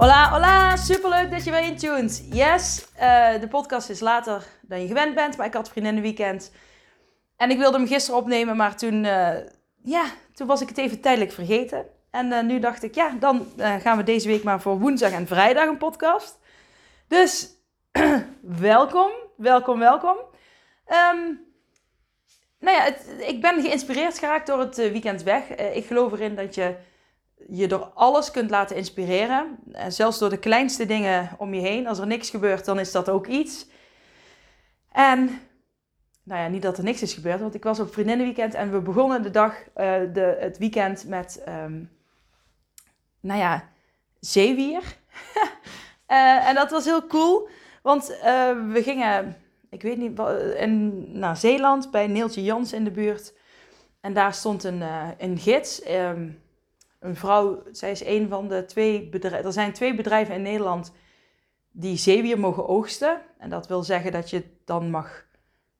Hola, hola! Superleuk dat je weer intuned. Yes, uh, de podcast is later dan je gewend bent, maar ik had vriendinnenweekend. En ik wilde hem gisteren opnemen, maar toen, uh, ja, toen was ik het even tijdelijk vergeten. En uh, nu dacht ik, ja, dan gaan we deze week maar voor woensdag en vrijdag een podcast. Dus welkom, welkom, welkom. Um, nou ja, ik ben geïnspireerd geraakt door het weekend weg. ik geloof erin dat je je door alles kunt laten inspireren. En zelfs door de kleinste dingen om je heen. Als er niks gebeurt, dan is dat ook iets. En, nou ja, niet dat er niks is gebeurd, want ik was op vriendinnenweekend en we begonnen de dag, uh, de, het weekend met, um, nou ja, zeewier. uh, en dat was heel cool, want uh, we gingen, ik weet niet, in, naar Zeeland bij Neeltje Jans in de buurt. En daar stond een, een gids. Um, een vrouw, zij is een van de twee bedrijven. Er zijn twee bedrijven in Nederland die zeewier mogen oogsten. En dat wil zeggen dat je dan mag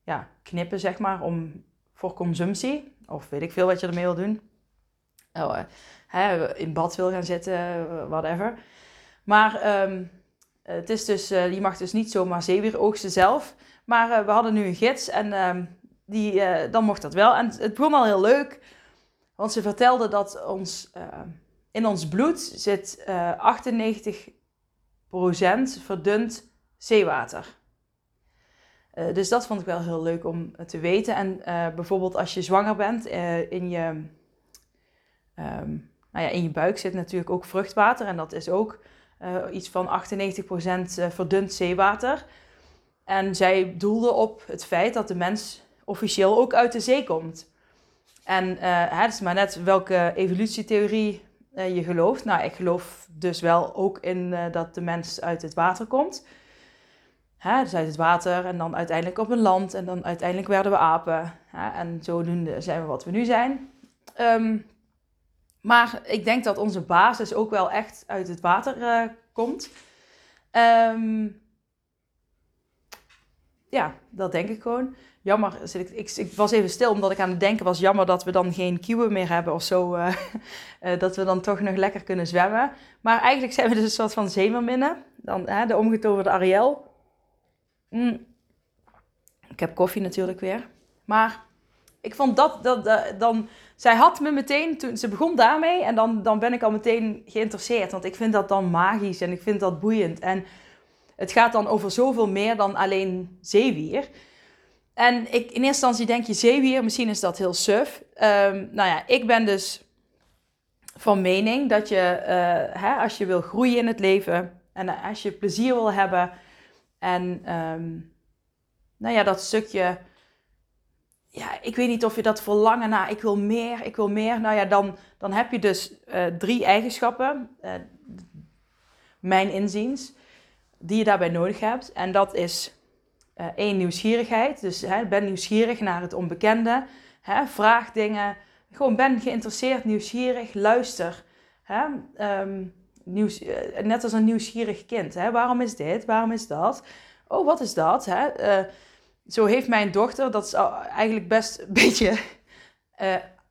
ja, knippen, zeg maar, om, voor consumptie. Of weet ik veel wat je ermee wil doen. Oh, eh, hè, in bad wil gaan zitten, whatever. Maar um, het is dus, uh, je mag dus niet zomaar zeewier oogsten zelf. Maar uh, we hadden nu een gids en um, die, dan mocht dat wel. En het begon al heel leuk. Want ze vertelde dat ons, uh, in ons bloed zit uh, 98% verdund zeewater. Uh, dus dat vond ik wel heel leuk om te weten. En bijvoorbeeld als je zwanger bent, in, je, um, nou ja, in je buik zit natuurlijk ook vruchtwater. En dat is ook iets van 98% verdund zeewater. En zij doelde op het feit dat de mens officieel ook uit de zee komt. En uh, het is maar net welke evolutietheorie uh, je gelooft. Nou, ik geloof dus wel ook in uh, dat de mens uit het water komt. Hè, dus uit het water en dan uiteindelijk op een land en dan uiteindelijk werden we apen. Hè, en zodoende zijn we wat we nu zijn. Um, maar ik denk dat onze basis ook wel echt uit het water komt. Um, ja, dat denk ik gewoon jammer, ik, ik, ik, was even stil omdat ik aan het denken was, jammer dat we dan geen kieuwen meer hebben of zo. Uh, uh, dat we dan toch nog lekker kunnen zwemmen. Maar eigenlijk zijn we dus een soort van zeemerminnen. Dan hè, de omgetoverde Ariel. Mm. Ik heb koffie natuurlijk weer. Maar ik vond dat, dat, dat, dan... Zij had me meteen, toen ze begon daarmee, en dan, dan ben ik al meteen geïnteresseerd. Want ik vind dat dan magisch en ik vind dat boeiend. En het gaat dan over zoveel meer dan alleen zeewier. En ik, in eerste instantie denk je zeewier, misschien is dat heel suf. Um, nou ja, ik ben dus van mening dat je, uh, hè, als je wil groeien in het leven en als je plezier wil hebben en um, nou ja, dat stukje, ja, ik weet niet of je dat verlangen naar, ik wil meer, ik wil meer. Nou ja, dan, dan heb je dus uh, drie eigenschappen, uh, mijn inziens, die je daarbij nodig hebt. En dat is uh, één, nieuwsgierigheid. Dus hè, ben nieuwsgierig naar het onbekende. Hè, vraag dingen. Gewoon ben geïnteresseerd, nieuwsgierig, luister. Hè, nieuws, uh, net als een nieuwsgierig kind. Hè. Waarom is dit? Waarom is dat? Oh, wat is dat? Hè? Uh, zo heeft mijn dochter, dat is eigenlijk best een beetje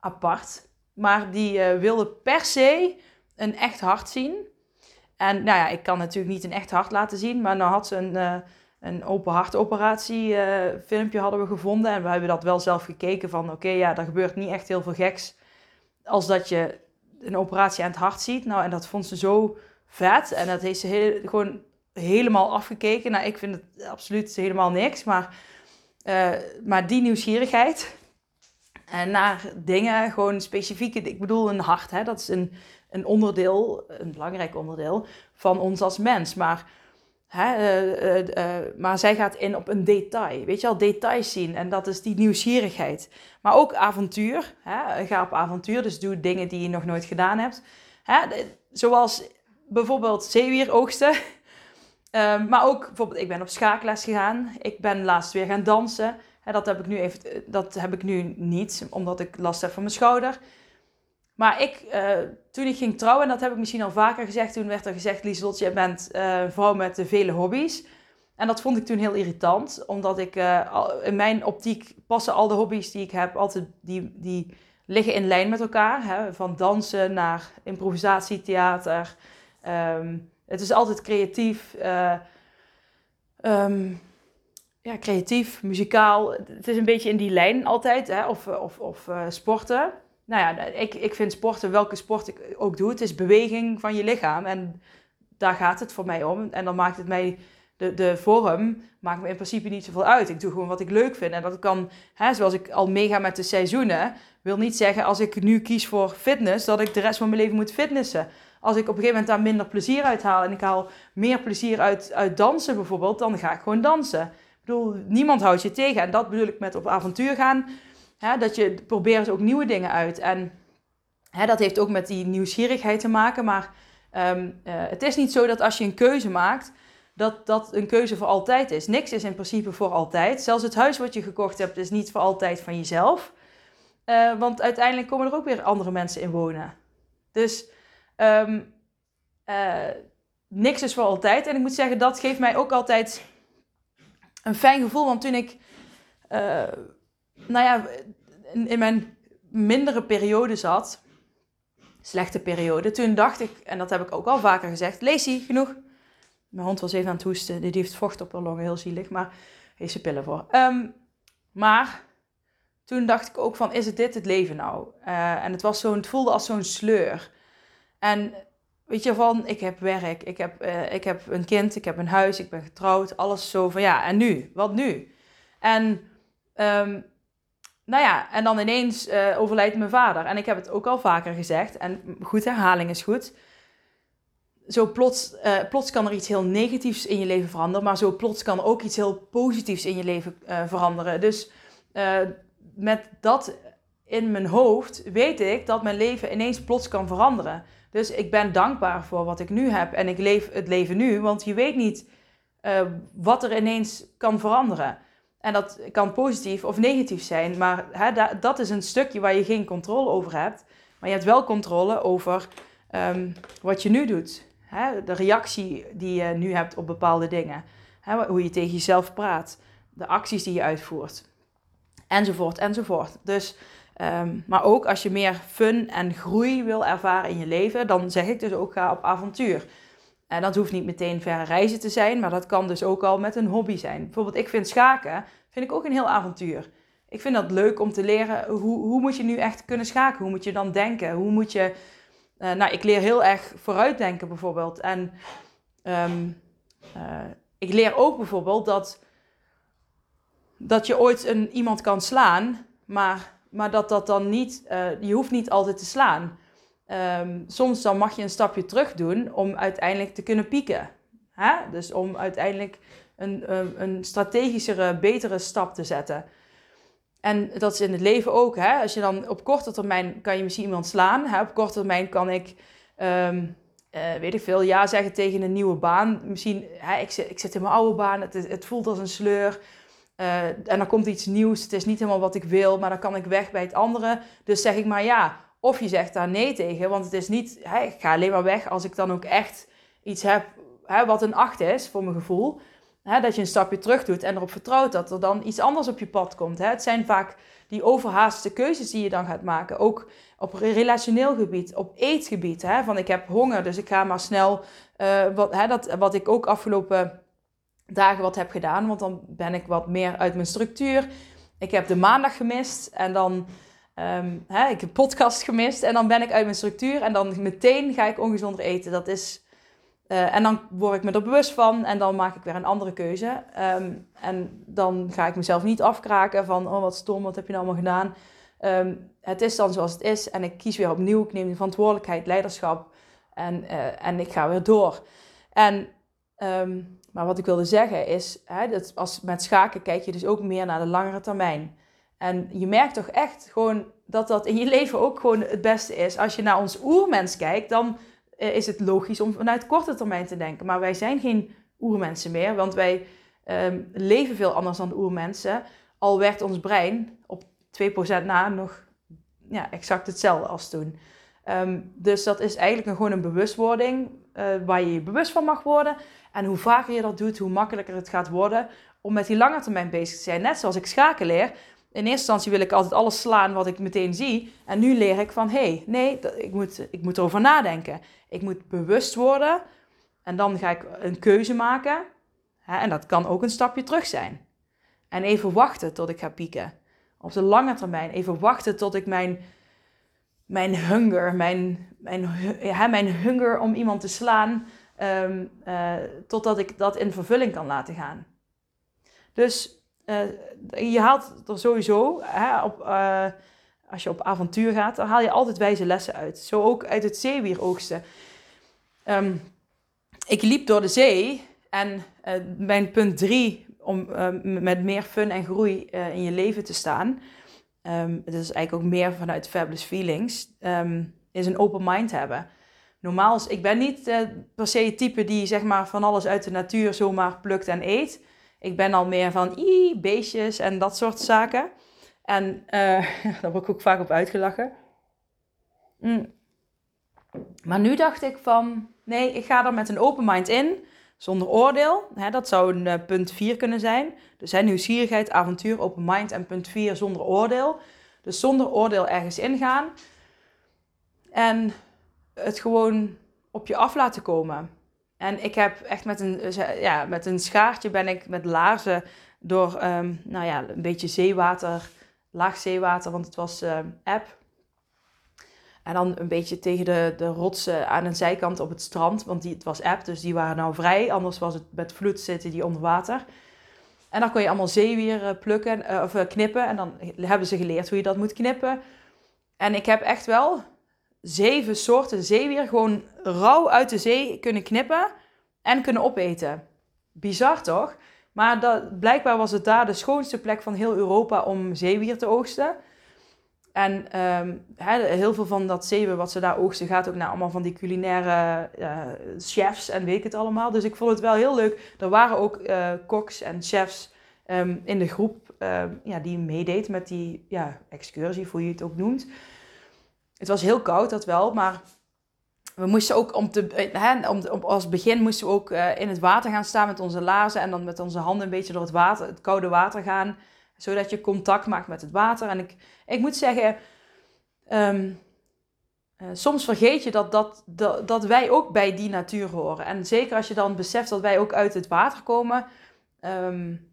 apart. Maar die wilde per se een echt hart zien. En nou ja, ik kan natuurlijk niet een echt hart laten zien. Maar nou had ze een een open hartoperatie uh, filmpje hadden we gevonden. En we hebben dat wel zelf gekeken van oké, ja, er gebeurt niet echt heel veel geks als dat je een operatie aan het hart ziet. Nou, en dat vond ze zo vet. En dat heeft ze heel, gewoon helemaal afgekeken. Nou, ik vind het absoluut helemaal niks. Maar, uh, maar die nieuwsgierigheid en naar dingen, gewoon specifieke... Ik bedoel, een hart, hè, dat is een, een onderdeel, een belangrijk onderdeel van ons als mens. Maar Hè, uh, uh, maar zij gaat in op een detail. Weet je al, details zien. En dat is die nieuwsgierigheid. Maar ook avontuur. Hè? Ga op avontuur, dus doe dingen die je nog nooit gedaan hebt. Hè? Zoals bijvoorbeeld zeewier oogsten. Ehm, maar ook bijvoorbeeld, ik ben op schaakles gegaan. Ik ben laatst weer gaan dansen. dat, heb ik nu even, dat heb ik nu niet, omdat ik last heb van mijn schouder. Maar ik, uh, toen ik ging trouwen, en dat heb ik misschien al vaker gezegd, toen werd er gezegd, Lieslot, jij bent uh, een vrouw met vele hobby's. En dat vond ik toen heel irritant, omdat ik uh, in mijn optiek passen al de hobby's die ik heb altijd, die, die liggen in lijn met elkaar. Hè? Van dansen naar improvisatietheater. Um, het is altijd creatief. Um, ja, creatief, muzikaal. Het is een beetje in die lijn altijd. Hè? Of, of, of sporten nou ja, ik, ik vind sporten, welke sport ik ook doe, het is beweging van je lichaam. En daar gaat het voor mij om. En dan maakt het mij, de, de vorm maakt me in principe niet zoveel uit. Ik doe gewoon wat ik leuk vind. En dat kan, hè, zoals ik al meega met de seizoenen, wil niet zeggen als ik nu kies voor fitness, dat ik de rest van mijn leven moet fitnessen. Als ik op een gegeven moment daar minder plezier uit haal en ik haal meer plezier uit, uit dansen bijvoorbeeld, dan ga ik gewoon dansen. Ik bedoel, niemand houdt je tegen. En dat bedoel ik met op avontuur gaan Hè, dat je probeert ook nieuwe dingen uit. En hè, dat heeft ook met die nieuwsgierigheid te maken. Maar ehm, eh, het is niet zo dat als je een keuze maakt, dat dat een keuze voor altijd is. Niks is in principe voor altijd. Zelfs het huis wat je gekocht hebt is niet voor altijd van jezelf. Uh, want uiteindelijk komen er ook weer andere mensen in wonen. Dus um, uh, niks is voor altijd. En ik moet zeggen, dat geeft mij ook altijd een fijn gevoel. Want toen ik nou ja, in, mijn mindere periode zat, slechte periode, toen dacht ik, en dat heb ik ook al vaker gezegd, Lacey, genoeg. Mijn hond was even aan het hoesten, die heeft vocht op haar longen, heel zielig, maar heeft ze pillen voor. Ehm, maar toen dacht ik ook van, is het dit het leven nou? Uh, en het, was zo, het voelde als zo'n sleur. En weet je, van, ik heb werk, ik heb, uh, ik heb een kind, ik heb een huis, ik ben getrouwd, alles zo van, ja, en nu? Wat nu? En um, nou ja, en dan ineens uh, overlijdt mijn vader. En ik heb het ook al vaker gezegd. En goed, herhaling is goed. Zo plots, uh, plots kan er iets heel negatiefs in je leven veranderen. Maar zo plots kan er ook iets heel positiefs in je leven uh, veranderen. Dus met dat in mijn hoofd weet ik dat mijn leven ineens plots kan veranderen. Dus ik ben dankbaar voor wat ik nu heb. En ik leef het leven nu. Want je weet niet wat er ineens kan veranderen. En dat kan positief of negatief zijn, maar hè, dat is een stukje waar je geen controle over hebt. Maar je hebt wel controle over um, wat je nu doet. Hè? De reactie die je nu hebt op bepaalde dingen. Hè? Hoe je tegen jezelf praat. De acties die je uitvoert. Enzovoort, enzovoort. Dus, um, maar ook als je meer fun en groei wil ervaren in je leven, dan zeg ik dus ook ga op avontuur. En dat hoeft niet meteen verre reizen te zijn, maar dat kan dus ook al met een hobby zijn. Bijvoorbeeld, ik vind schaken vind ik ook een heel avontuur. Ik vind dat leuk om te leren hoe, hoe moet je nu echt kunnen schaken? Hoe moet je dan denken? Hoe moet je. Uh, nou, ik leer heel erg vooruitdenken bijvoorbeeld. En um, uh, ik leer ook bijvoorbeeld dat, dat je ooit een, iemand kan slaan, maar, maar dat dat dan niet. Uh, je hoeft niet altijd te slaan. Um, soms dan mag je een stapje terug doen om uiteindelijk te kunnen pieken. Hè? Dus om uiteindelijk een, een, een strategischere, betere stap te zetten. En dat is in het leven ook. Hè? Als je dan op korte termijn kan je misschien iemand slaan. Hè? Op korte termijn kan ik, um, uh, weet ik veel, ja zeggen tegen een nieuwe baan. Misschien, hè, ik, zit, ik in mijn oude baan, het, het voelt als een sleur. Uh, en dan komt iets nieuws, het is niet helemaal wat ik wil, maar dan kan ik weg bij het andere. Dus zeg ik maar ja. Of je zegt daar nee tegen, want het is niet, hè, ik ga alleen maar weg als ik dan ook echt iets heb hè, wat een acht is voor mijn gevoel. Hè, dat je een stapje terug doet en erop vertrouwt dat er dan iets anders op je pad komt. Hè. Het zijn vaak die overhaaste keuzes die je dan gaat maken. Ook op relationeel gebied, op eetgebied. Hè, van ik heb honger, dus ik ga maar snel. Uh, wat, hè, dat, wat ik ook afgelopen dagen wat heb gedaan. Want dan ben ik wat meer uit mijn structuur. Ik heb de maandag gemist en dan. Um, hè, ik heb podcast gemist en dan ben ik uit mijn structuur en dan meteen ga ik ongezonder eten. Dat is uh, en dan word ik me er bewust van en dan maak ik weer een andere keuze. Um, en dan ga ik mezelf niet afkraken van, oh wat stom, wat heb je nou allemaal gedaan. Um, het is dan zoals het is en ik kies weer opnieuw. Ik neem de verantwoordelijkheid, leiderschap en, uh, en ik ga weer door. En, maar wat ik wilde zeggen is, hè, dat als met schaken kijk je dus ook meer naar de langere termijn. En je merkt toch echt gewoon dat dat in je leven ook gewoon het beste is. Als je naar ons oermens kijkt, dan eh, is het logisch om vanuit korte termijn te denken. Maar wij zijn geen oermensen meer, want wij ehm, leven veel anders dan oermensen. Al werkt ons brein op 2% na nog ja, exact hetzelfde als toen. Ehm, dus dat is eigenlijk gewoon een bewustwording uh, waar je je bewust van mag worden. En hoe vaker je dat doet, hoe makkelijker het gaat worden om met die lange termijn bezig te zijn. Net zoals ik schaken leer. In eerste instantie wil ik altijd alles slaan wat ik meteen zie. En nu leer ik van, hé, hey, nee, ik moet, ik moet erover nadenken. Ik moet bewust worden. En dan ga ik een keuze maken. En dat kan ook een stapje terug zijn. En even wachten tot ik ga pieken. Op de lange termijn. Even wachten tot ik mijn, mijn hunger, mijn, mijn, ja, mijn hunger om iemand te slaan, um, uh, totdat ik dat in vervulling kan laten gaan. Dus uh, je haalt er sowieso, hè, op, uh, als je op avontuur gaat, dan haal je altijd wijze lessen uit. Zo ook uit het zeewieroogsten. Um, ik liep door de zee en mijn punt drie om met meer fun en groei in je leven te staan, um, dat is eigenlijk ook meer vanuit Fabulous Feelings, um, is een open mind hebben. Normaal, is, ik ben niet per se het type die zeg maar van alles uit de natuur zomaar plukt en eet. Ik ben al meer van ii, beestjes en dat soort zaken. En uh, daar word ik ook vaak op uitgelachen. Mm. Maar nu dacht ik van, nee, ik ga er met een open mind in, zonder oordeel. Hè, dat zou een uh, punt 4 kunnen zijn. Dus hè, nieuwsgierigheid, avontuur, open mind. En punt 4 zonder oordeel. Dus zonder oordeel ergens ingaan. En het gewoon op je af laten komen. En ik heb echt met een, ja, met een schaartje ben ik met laarzen door um, nou ja, een beetje zeewater, laag zeewater, want het was uh, app. En dan een beetje tegen de, de rotsen aan de zijkant op het strand, want die, het was app, dus die waren nou vrij. Anders was het met vloed zitten die onder water. En dan kon je allemaal zeewier plukken, uh, of knippen. En dan hebben ze geleerd hoe je dat moet knippen. En ik heb echt wel zeven soorten zeewier gewoon rauw uit de zee kunnen knippen en kunnen opeten. Bizar toch? Maar dat, blijkbaar was het daar de schoonste plek van heel Europa om zeewier te oogsten. En um, heel veel van dat zeewier wat ze daar oogsten gaat ook naar allemaal van die culinaire uh, chefs en weet ik het allemaal. Dus ik vond het wel heel leuk. Er waren ook uh, koks en chefs um, in de groep uh, ja, die meedeed met die ja, excursie, hoe je het ook noemt. Het was heel koud, dat wel, maar we moesten ook om te, hè, om, als begin moesten we ook uh, in het water gaan staan met onze laarzen en dan met onze handen een beetje door het water, het koude water gaan, zodat je contact maakt met het water. En ik, ik moet zeggen, um, uh, soms vergeet je dat, dat, dat, wij ook bij die natuur horen. En zeker als je dan beseft dat wij ook uit het water komen. Um,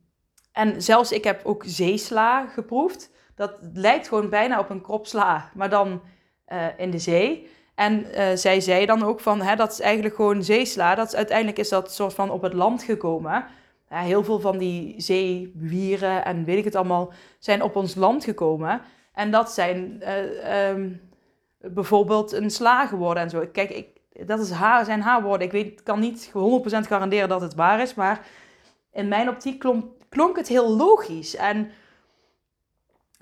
en zelfs ik heb ook zeesla geproefd. Dat lijkt gewoon bijna op een krop sla, maar dan uh, in de zee. En uh, zij zei dan ook van, hè, dat is eigenlijk gewoon zeesla. Dat uiteindelijk is dat soort van op het land gekomen. Heel veel van die zeewieren en weet ik het allemaal, zijn op ons land gekomen. En dat zijn uh, um, bijvoorbeeld een sla geworden en zo. Kijk, ik, dat is haar, zijn haar woorden. Ik weet, kan niet 100% garanderen dat het waar is, maar in mijn optiek klonk, klonk het heel logisch. En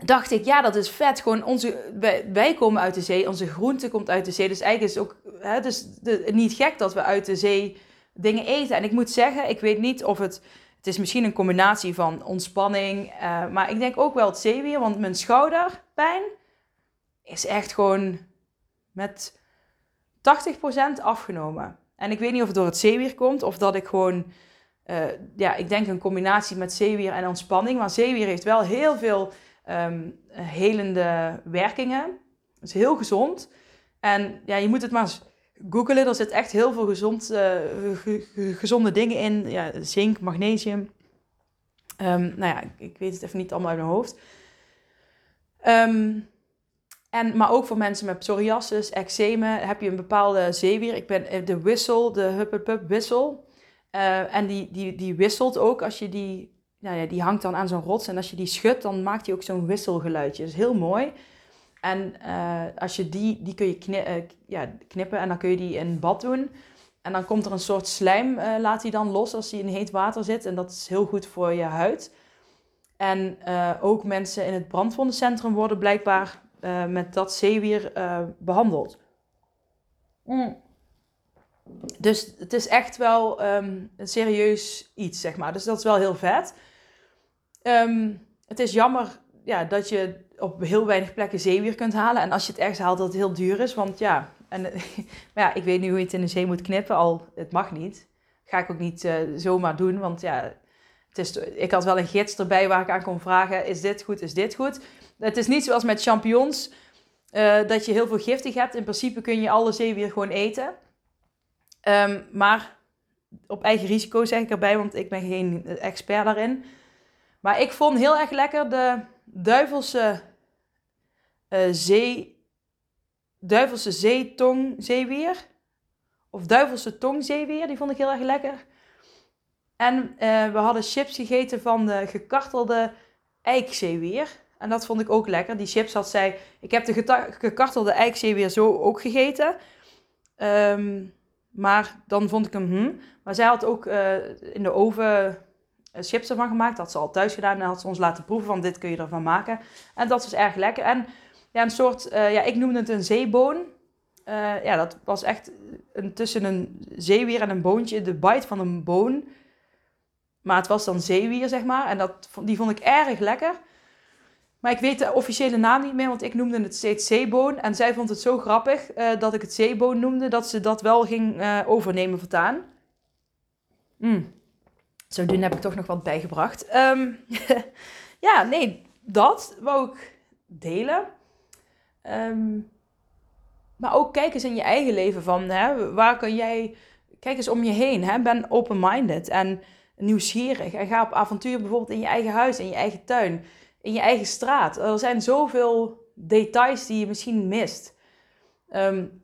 dacht ik, ja, dat is vet. Gewoon onze, wij, komen uit de zee, onze groente komt uit de zee. Dus eigenlijk is het ook hè, dus niet gek dat we uit de zee dingen eten. En ik moet zeggen, ik weet niet of het... Het is misschien een combinatie van ontspanning. Uh, maar ik denk ook wel het zeewier. Want mijn schouderpijn is echt gewoon met 80% afgenomen. En ik weet niet of het door het zeewier komt. Of dat ik gewoon... Uh, ja, ik denk een combinatie met zeewier en ontspanning. Maar zeewier heeft wel heel veel um, helende werkingen. Dat is heel gezond. En ja, je moet het maar eens googelen. Er zit echt heel veel gezond, uh, gezonde dingen in. Ja, zink, magnesium. Um, nou ja, ik weet het even niet allemaal uit mijn hoofd. Um, en, maar ook voor mensen met psoriasis, eczeem, heb je een bepaalde zeewier. Ik ben eh, de wissel, de huppelpup wissel. Uh, en die, die, die wisselt ook als je die nou ja, die hangt dan aan zo'n rots. En als je die schudt, dan maakt hij ook zo'n wisselgeluidje. Dat is heel mooi. En uh, als je die, die kun je uh, ja, knippen en dan kun je die in bad doen. En dan komt er een soort slijm, uh, laat hij dan los als hij in heet water zit. En dat is heel goed voor je huid. En ook mensen in het brandwondencentrum worden blijkbaar met dat zeewier behandeld. Mm. dus het is echt wel ehm, een serieus iets, zeg maar. Dus dat is wel heel vet. Ehm, het is jammer ja, dat je op heel weinig plekken zeewier kunt halen. En als je het ergens haalt, dat het heel duur is. Want ja, en, maar ja, ik weet nu hoe je het in de zee moet knippen. Al, het mag niet. Ga ik ook niet uh, zomaar doen. Want ja, het is, ik had wel een gids erbij waar ik aan kon vragen: is dit goed, is dit goed? Het is niet zoals met champignons. Uh, dat je heel veel giftig hebt. In principe kun je alle zeewier gewoon eten. Um, maar op eigen risico zeg ik erbij, want ik ben geen expert daarin. Maar ik vond heel erg lekker de duivelse uh, zee, duivelse zeetong zeewier. Of duivelse tongzeewier, die vond ik heel erg lekker. En uh, we hadden chips gegeten van de gekartelde eikzeewier. En dat vond ik ook lekker. Die chips had zij... Ik heb de gekartelde eikzeewier zo ook gegeten. Um, maar dan vond ik hem... Hm. Maar zij had ook uh, in de oven chips ervan gemaakt. Dat had ze al thuis gedaan en had ze ons laten proeven van dit kun je ervan maken. En dat was erg lekker. En ja, een soort, uh, ja, ik noemde het een zeeboon. Uh, ja, dat was echt een, tussen een zeewier en een boontje, de bite van een boon. Maar het was dan zeewier, zeg maar. En dat, die vond ik erg lekker. Maar ik weet de officiële naam niet meer, want ik noemde het steeds zeeboon. En zij vond het zo grappig dat ik het zeeboon noemde, dat ze dat wel ging overnemen voortaan. Mm. Zodoende heb ik toch nog wat bijgebracht. Um, ja, nee, dat wou ik delen. Um, maar ook kijk eens in je eigen leven van, hè, waar kan jij... Kijk eens om je heen, hè, ben open-minded en nieuwsgierig. En ga op avontuur bijvoorbeeld in je eigen huis, in je eigen tuin, in je eigen straat. Er zijn zoveel details die je misschien mist. Um,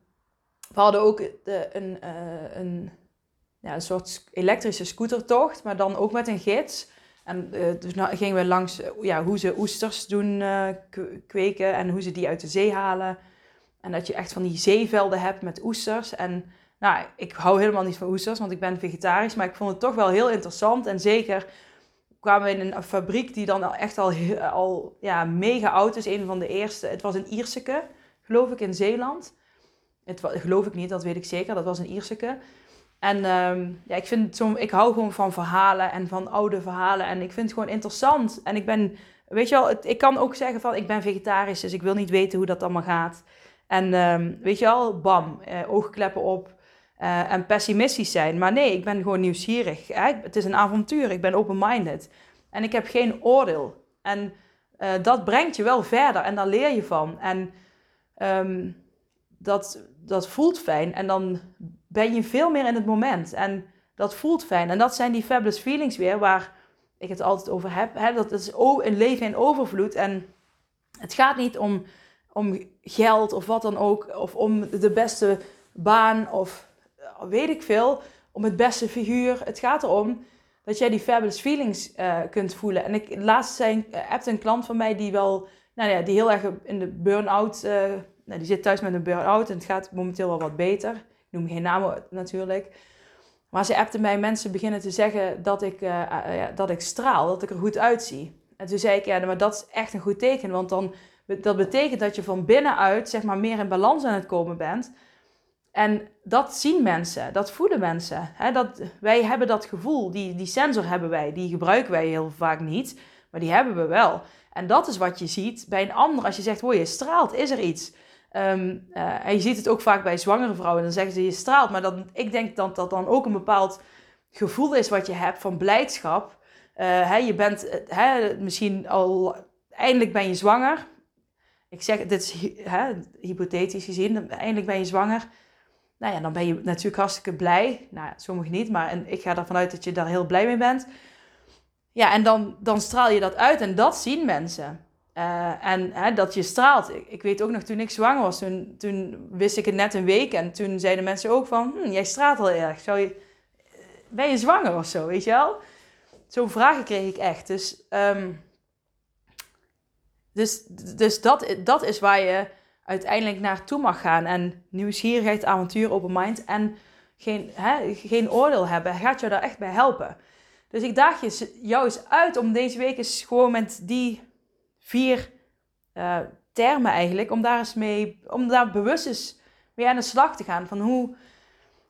we hadden ook de, een, uh, een ja, een soort elektrische scootertocht, maar dan ook met een gids. En uh, dus nou, gingen we langs ja, hoe ze oesters doen uh, kweken en hoe ze die uit de zee halen. En dat je echt van die zeevelden hebt met oesters. En nou, ik hou helemaal niet van oesters, want ik ben vegetarisch. Maar ik vond het toch wel heel interessant. En zeker kwamen we in een fabriek die dan echt al, al ja, mega oud is. Een van de eerste. Het was een Ierseke, geloof ik, in Zeeland. Het geloof ik niet, dat weet ik zeker. Dat was een Ierseke. En um, ja, ik, vind zo, ik hou gewoon van verhalen en van oude verhalen. En ik vind het gewoon interessant. En ik ben, weet je het, ik kan ook zeggen van ik ben vegetarisch, dus ik wil niet weten hoe dat allemaal gaat. En um, weet je wel, bam, eh, oogkleppen op uh, en pessimistisch zijn. Maar nee, ik ben gewoon nieuwsgierig. Hè? Het is een avontuur, ik ben open-minded. En ik heb geen oordeel. En uh, dat brengt je wel verder en daar leer je van. En um, dat, dat voelt fijn. En dan ben je veel meer in het moment. En dat voelt fijn. En dat zijn die fabulous feelings weer, waar ik het altijd over heb. Hè? Dat is een leven in overvloed. En het gaat niet om, om geld of wat dan ook. Of om de beste baan of weet ik veel. Om het beste figuur. Het gaat erom dat jij die fabulous feelings uh, kunt voelen. En ik, laatst zijn, uh, een klant van mij die wel, nou ja, die heel erg in de burn-out, uh, nou, die zit thuis met een burn-out en het gaat momenteel wel wat beter noem geen namen natuurlijk. Maar ze appte mij mensen beginnen te zeggen dat ik, uh, uh, dat ik straal, dat ik er goed uitzie. En toen zei ik, ja, maar dat is echt een goed teken. Want dan, dat betekent dat je van binnenuit zeg maar, meer in balans aan het komen bent. En dat zien mensen, dat voelen mensen. Hè? Dat, wij hebben dat gevoel, die, die sensor hebben wij, die gebruiken wij heel vaak niet, maar die hebben we wel. En dat is wat je ziet bij een ander. Als je zegt, hoor je straalt, is er iets. Um, uh, en je ziet het ook vaak bij zwangere vrouwen. Dan zeggen ze je straalt. Maar dan, ik denk dat dat dan ook een bepaald gevoel is wat je hebt van blijdschap. Uh, hè, je bent hè, misschien al, eindelijk ben je zwanger. Ik zeg, dit is hè, hypothetisch gezien, eindelijk ben je zwanger. Nou ja, dan ben je natuurlijk hartstikke blij. Nou, sommigen niet, maar en ik ga ervan uit dat je daar heel blij mee bent. Ja, en dan, dan straal je dat uit en dat zien mensen. Uh, en hè, dat je straalt. Ik, weet ook nog toen ik zwanger was, toen, wist ik het net een week. En toen zeiden mensen ook van, hm, jij straalt heel erg. Zou je, eh, ben je zwanger of zo, weet je wel? Zo'n vragen kreeg ik echt. Dus, um, dus, dus dat, dat is waar je uiteindelijk naartoe mag gaan. En nieuwsgierigheid, avontuur, open mind. En geen, hè, geen oordeel hebben, gaat jou daar echt bij helpen. Dus ik daag je jou eens uit om deze week eens gewoon met die vier uh, termen eigenlijk, om daar eens mee, om daar bewust eens mee aan de slag te gaan. Van hoe,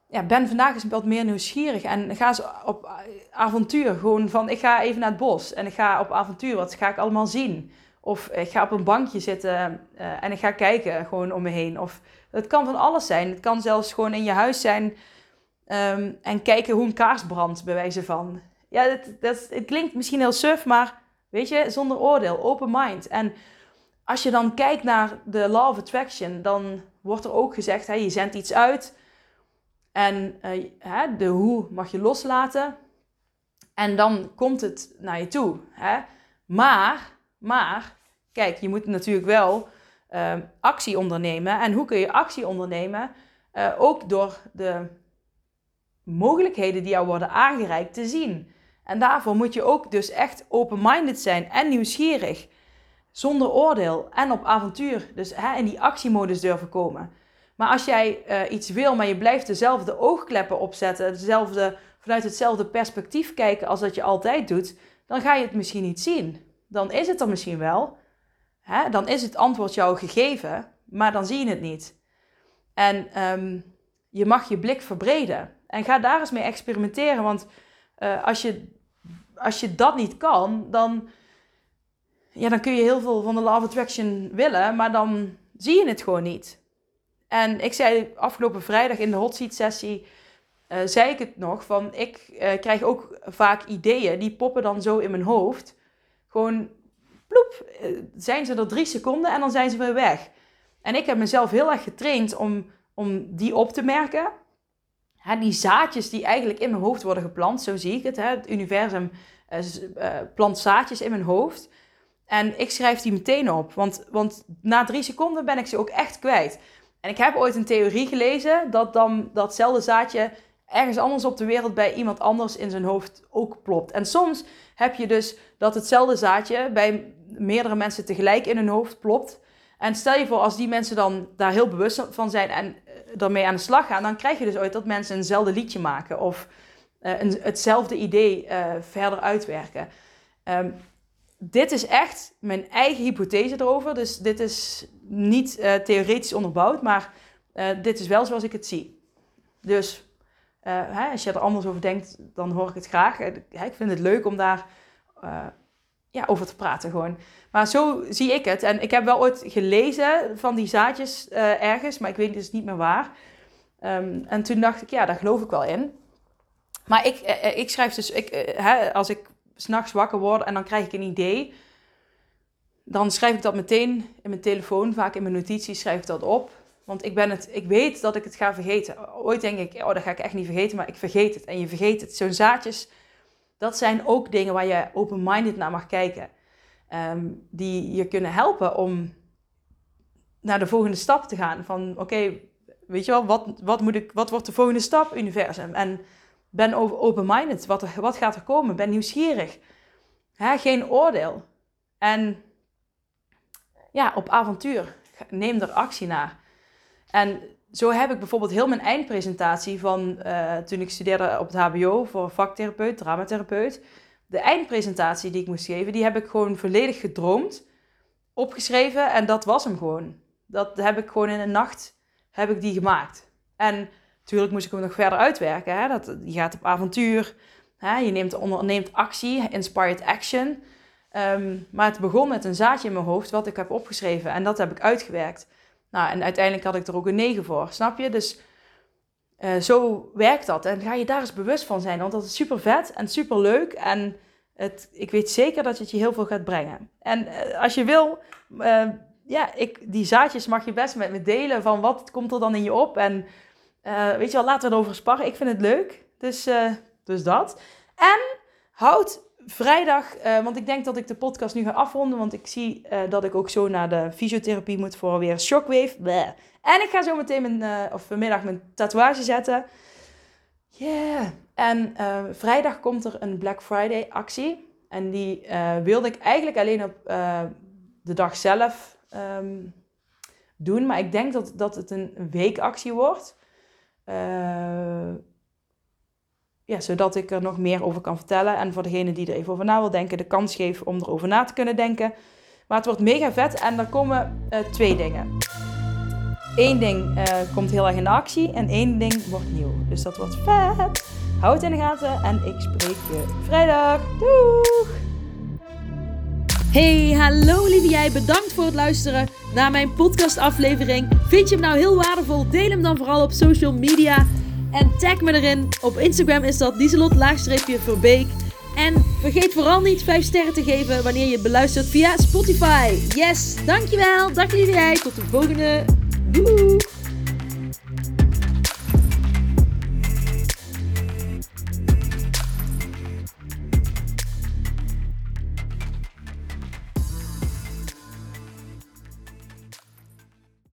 ja, ben vandaag eens wat meer nieuwsgierig en ga eens op avontuur. Gewoon van, ik ga even naar het bos en ik ga op avontuur. Wat ga ik allemaal zien? Of ik ga op een bankje zitten uh, en ik ga kijken gewoon om me heen. Of het kan van alles zijn. Het kan zelfs gewoon in je huis zijn um, en kijken hoe een kaars brandt, bij wijze van. Ja, dat, dat, het klinkt misschien heel suf, maar weet je, zonder oordeel, open mind. En als je dan kijkt naar de law of attraction, dan wordt er ook gezegd, hè, je zendt iets uit en uh, hè, de hoe mag je loslaten. En dan komt het naar je toe. Hè? Maar, maar, kijk, je moet natuurlijk wel uh, actie ondernemen. En hoe kun je actie ondernemen? Uh, ook door de mogelijkheden die jou worden aangereikt te zien. En daarvoor moet je ook dus echt open-minded zijn en nieuwsgierig. Zonder oordeel en op avontuur. Dus hè, in die actiemodus durven komen. Maar als jij uh, iets wil, maar je blijft dezelfde oogkleppen opzetten, dezelfde, vanuit hetzelfde perspectief kijken als dat je altijd doet, dan ga je het misschien niet zien. Dan is het er misschien wel. Hè? Dan is het antwoord jou gegeven, maar dan zie je het niet. En um, je mag je blik verbreden. En ga daar eens mee experimenteren. Want uh, als, je, als je dat niet kan, dan, ja, dan kun je heel veel van de of Attraction willen, maar dan zie je het gewoon niet. En ik zei afgelopen vrijdag in de hot seat sessie, uh, zei ik het nog, van ik uh, krijg ook vaak ideeën, die poppen dan zo in mijn hoofd. Gewoon, ploep, uh, zijn ze er drie seconden en dan zijn ze weer weg. En ik heb mezelf heel erg getraind om, om die op te merken. Die zaadjes die eigenlijk in mijn hoofd worden geplant, zo zie ik het. Hè. Het universum plant zaadjes in mijn hoofd. En ik schrijf die meteen op, want, want na drie seconden ben ik ze ook echt kwijt. En ik heb ooit een theorie gelezen dat dan datzelfde zaadje ergens anders op de wereld bij iemand anders in zijn hoofd ook plopt. En soms heb je dus dat hetzelfde zaadje bij meerdere mensen tegelijk in hun hoofd plopt. En stel je voor, als die mensen dan daar heel bewust van zijn en daarmee aan de slag gaan, dan krijg je dus ooit dat mensen eenzelfde liedje maken of uh, een, hetzelfde idee uh, verder uitwerken. Um, dit is echt mijn eigen hypothese erover. Dus dit is niet uh, theoretisch onderbouwd, maar dit is wel zoals ik het zie. Dus hè, als je er anders over denkt, dan hoor ik het graag. Ik vind het leuk om daar ja, over te praten gewoon. Maar zo zie ik het. En ik heb wel ooit gelezen van die zaadjes ergens, maar ik weet dus niet meer waar. Um, en toen dacht ik, ja, daar geloof ik wel in. Maar ik, ik schrijf dus, ik, hè, als ik s'nachts wakker word en dan krijg ik een idee, dan schrijf ik dat meteen in mijn telefoon, vaak in mijn notities schrijf ik dat op. Want ik, ben het, ik weet dat ik het ga vergeten. Ooit denk ik, oh, dat ga ik echt niet vergeten, maar ik vergeet het. En je vergeet het. Zo'n zaadjes, dat zijn ook dingen waar je open-minded naar mag kijken. Um, die je kunnen helpen om naar de volgende stap te gaan. Van oké, weet je wel, wat, wat, moet ik, wat wordt de volgende stap, universum? En ben open-minded. Wat, wat gaat er komen? Ben nieuwsgierig. Hè? Geen oordeel. En ja, op avontuur. Neem er actie naar. En zo heb ik bijvoorbeeld heel mijn eindpresentatie van uh, toen ik studeerde op het HBO voor vaktherapeut, dramatherapeut. De eindpresentatie die ik moest geven, die heb ik gewoon volledig gedroomd, opgeschreven en dat was hem gewoon. Dat heb ik gewoon in een nacht heb ik die gemaakt. En Natuurlijk moest ik hem nog verder uitwerken. Hè? Dat, je gaat op avontuur, hè? je neemt, actie, inspired action. Um, maar het begon met een zaadje in mijn hoofd wat ik heb opgeschreven en dat heb ik uitgewerkt. Nou, en uiteindelijk had ik er ook een 9 voor, snap je? Dus uh, zo werkt dat. En ga je daar eens bewust van zijn, want dat is super vet en super leuk. En het, ik weet zeker dat het je heel veel gaat brengen. En uh, als je wil, uh, ja, ik, die zaadjes mag je best met me delen van wat komt er dan in je op. En weet je wel, laten we erover sparren. Ik vind het leuk. Dus, dus dat. En houd vrijdag, uh, want ik denk dat ik de podcast nu ga afronden. Want ik zie dat ik ook zo naar de fysiotherapie moet voor weer shockwave. En ik ga zo meteen mijn, of vanmiddag mijn tatoeage zetten. Yeah. En vrijdag komt er een Black Friday actie. En die wilde ik eigenlijk alleen op de dag zelf um, doen. Maar ik denk dat, dat het een weekactie wordt. Uh, zodat ik er nog meer over kan vertellen. En voor degene die er even over na wil denken, de kans geef om erover na te kunnen denken. Maar het wordt mega vet en er komen uh, twee dingen. één ding uh, komt heel erg in actie en één ding wordt nieuw. Dus dat wordt vet. Hou het in de gaten en ik spreek je vrijdag. Doeg! Hey, hallo lieve jij. Bedankt voor het luisteren naar mijn podcastaflevering. Vind je hem nou heel waardevol? Deel hem dan vooral op social media. En tag me erin. Op Instagram is dat dieselot-verbeek. En vergeet vooral niet 5 sterren te geven wanneer je beluistert via Spotify. Yes, dankjewel. Dag lieve jij. Tot de volgende. Doei.